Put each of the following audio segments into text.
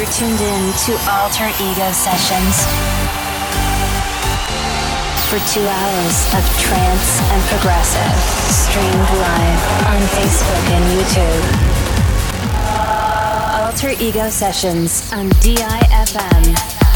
You're tuned in to Alter Ego Sessions for two hours of trance and progressive, streamed live on Facebook and YouTube. Alter Ego Sessions on DIFM.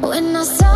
When I saw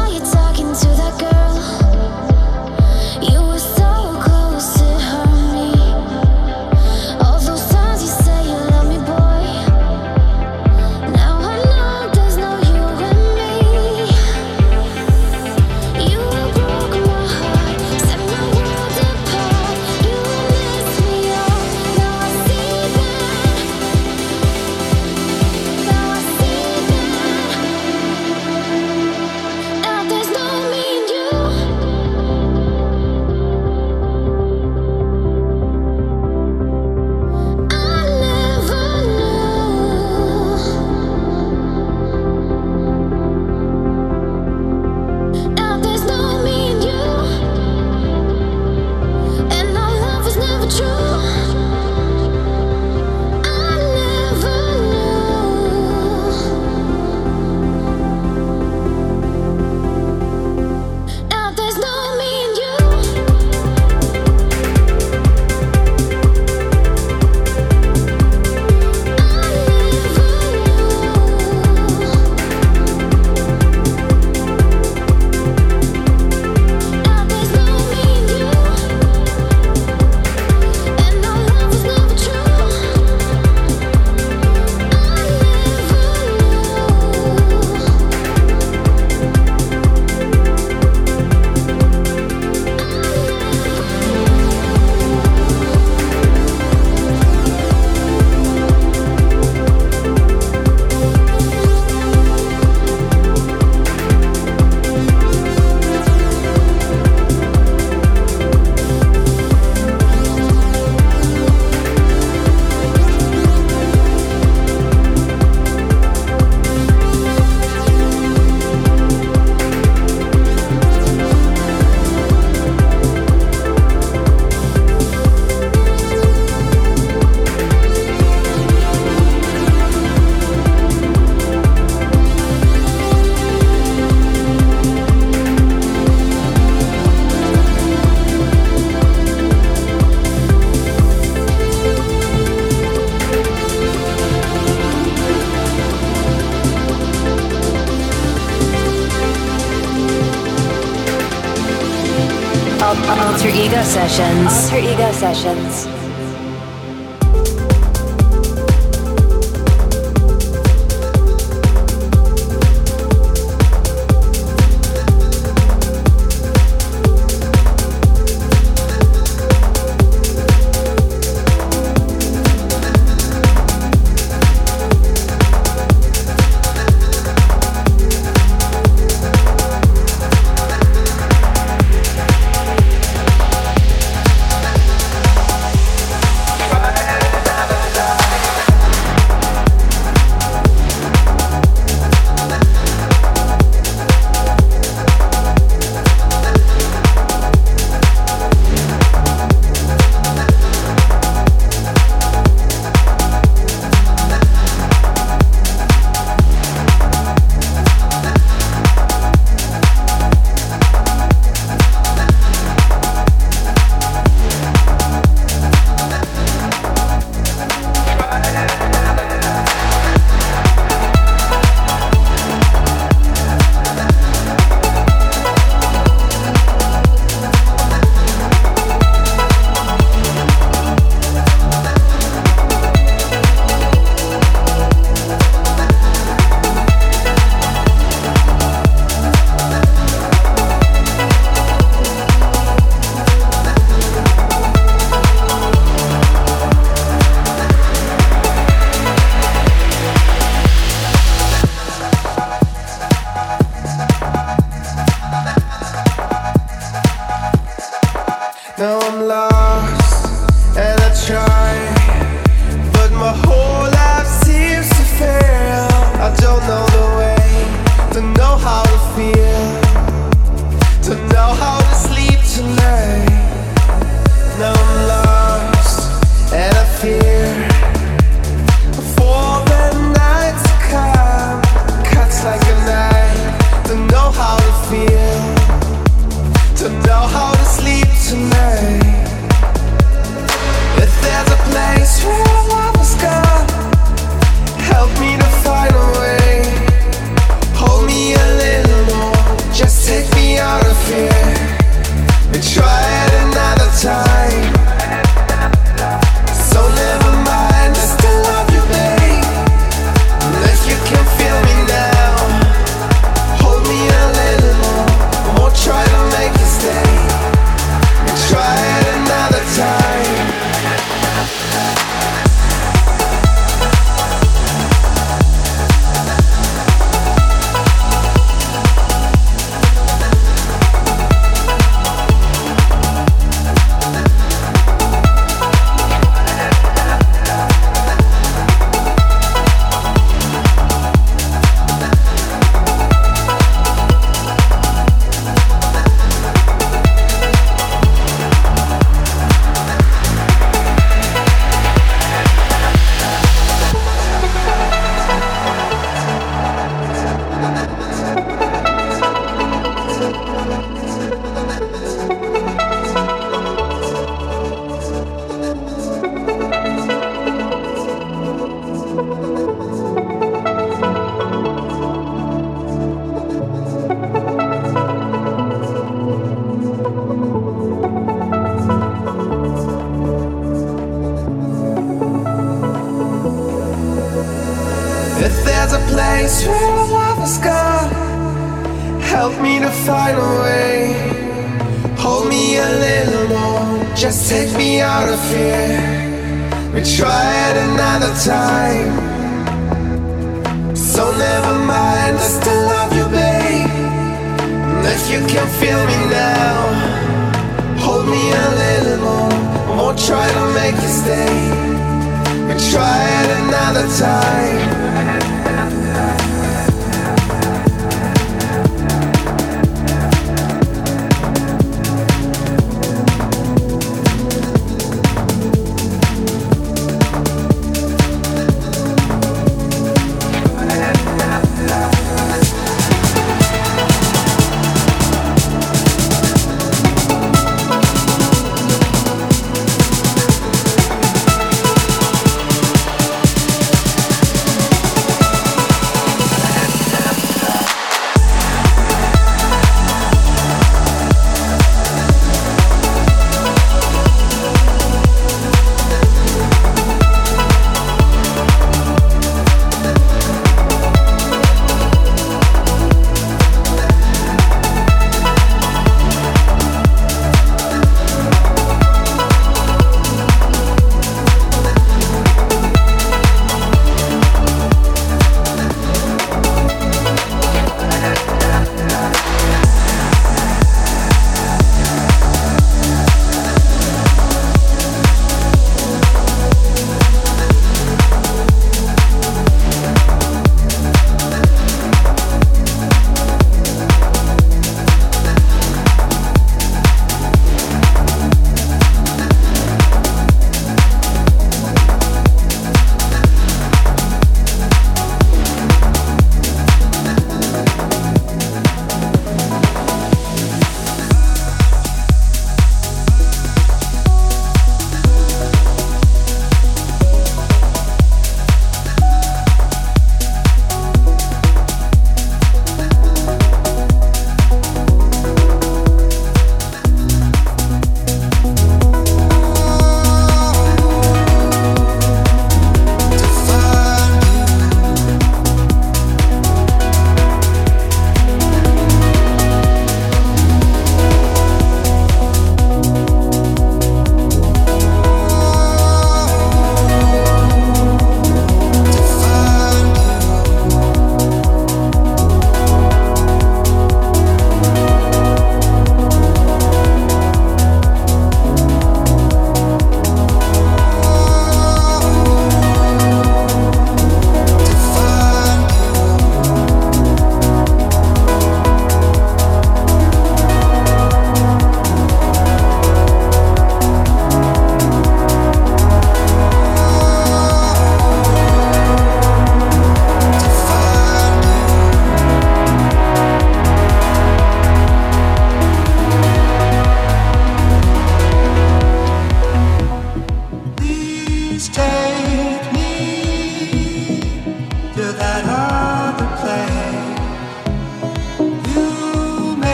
Sessions. Alter Ego Sessions.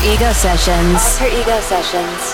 Alter Ego Sessions. Alter Ego Sessions.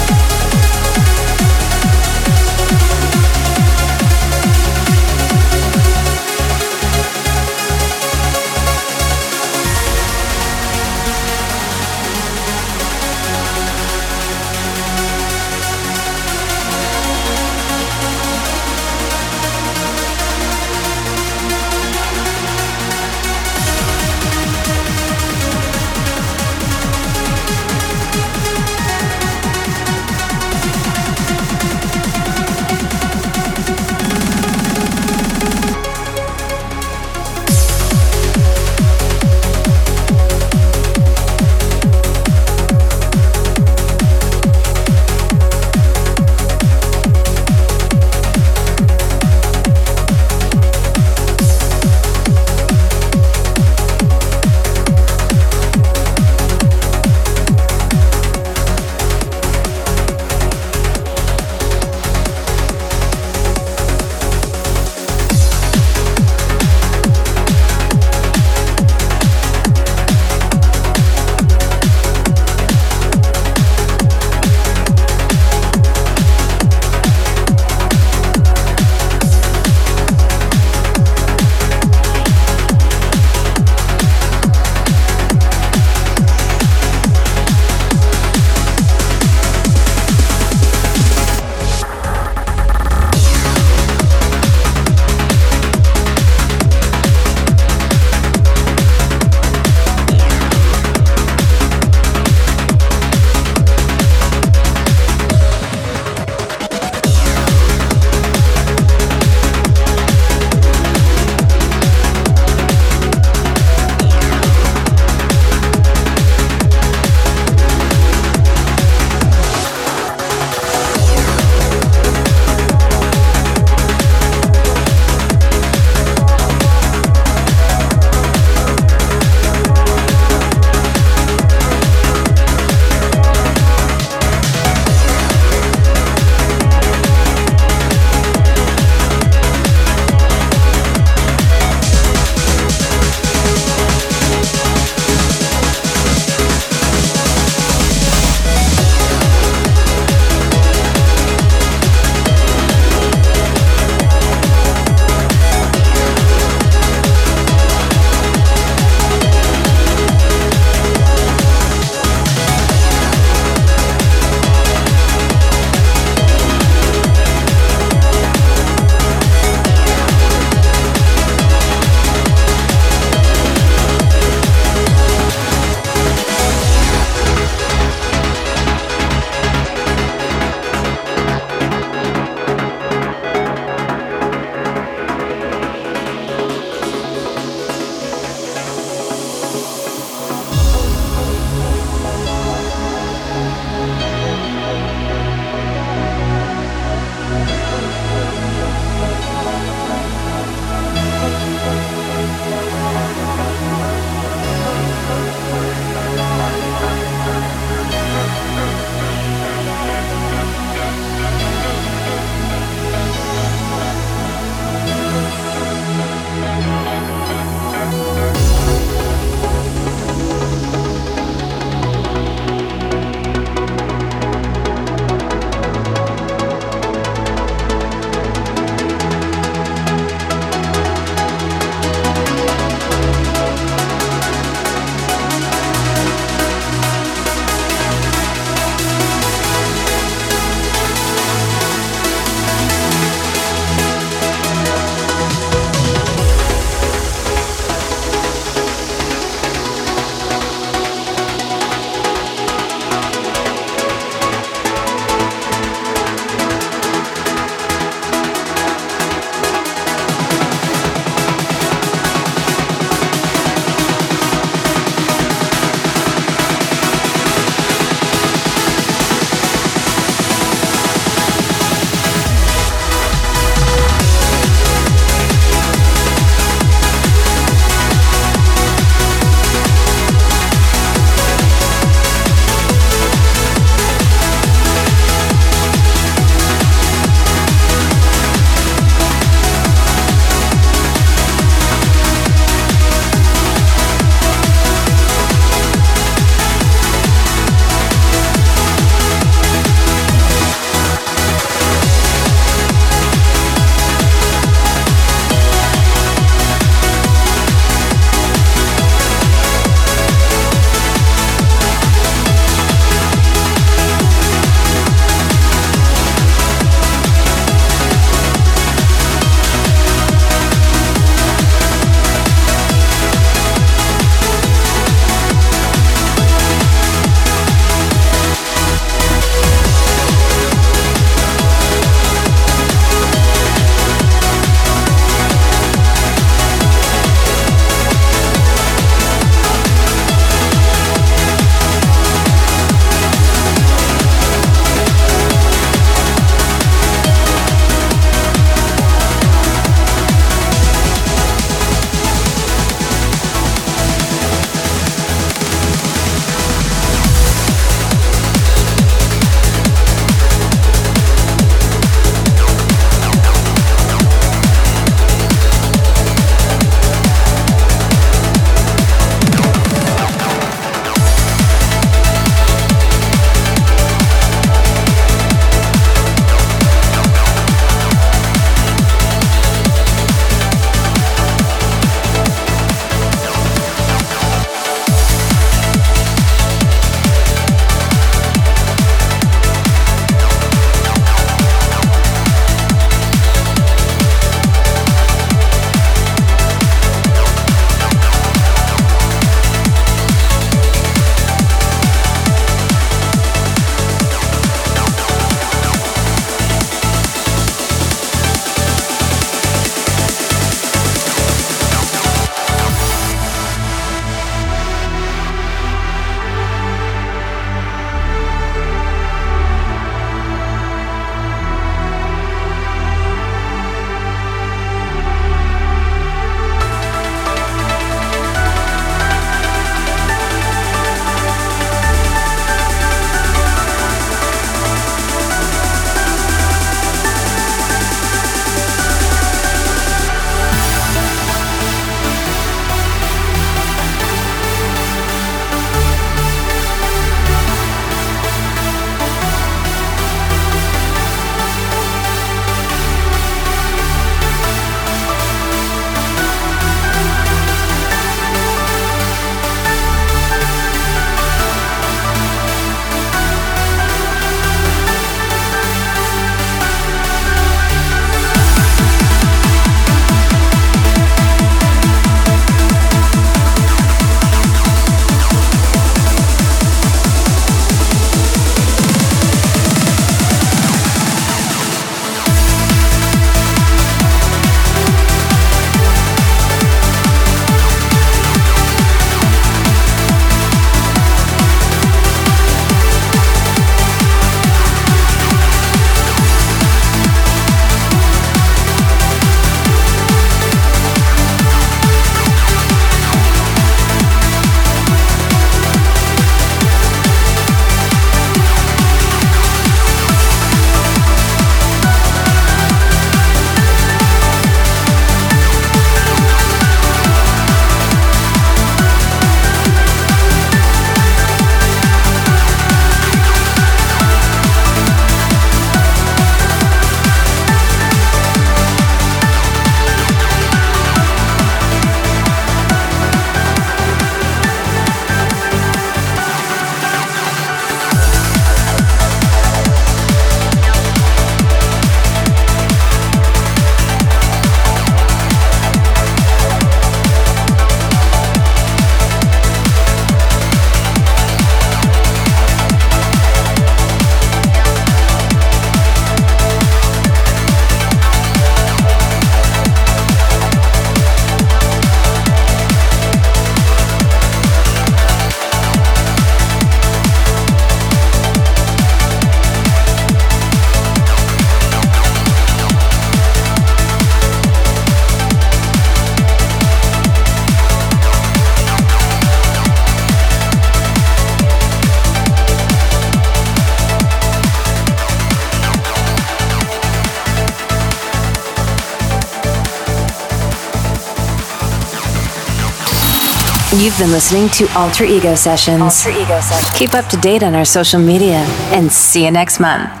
Been listening to Alter Ego Sessions. Alter Ego Sessions. Keep up to date on our social media and see you next month.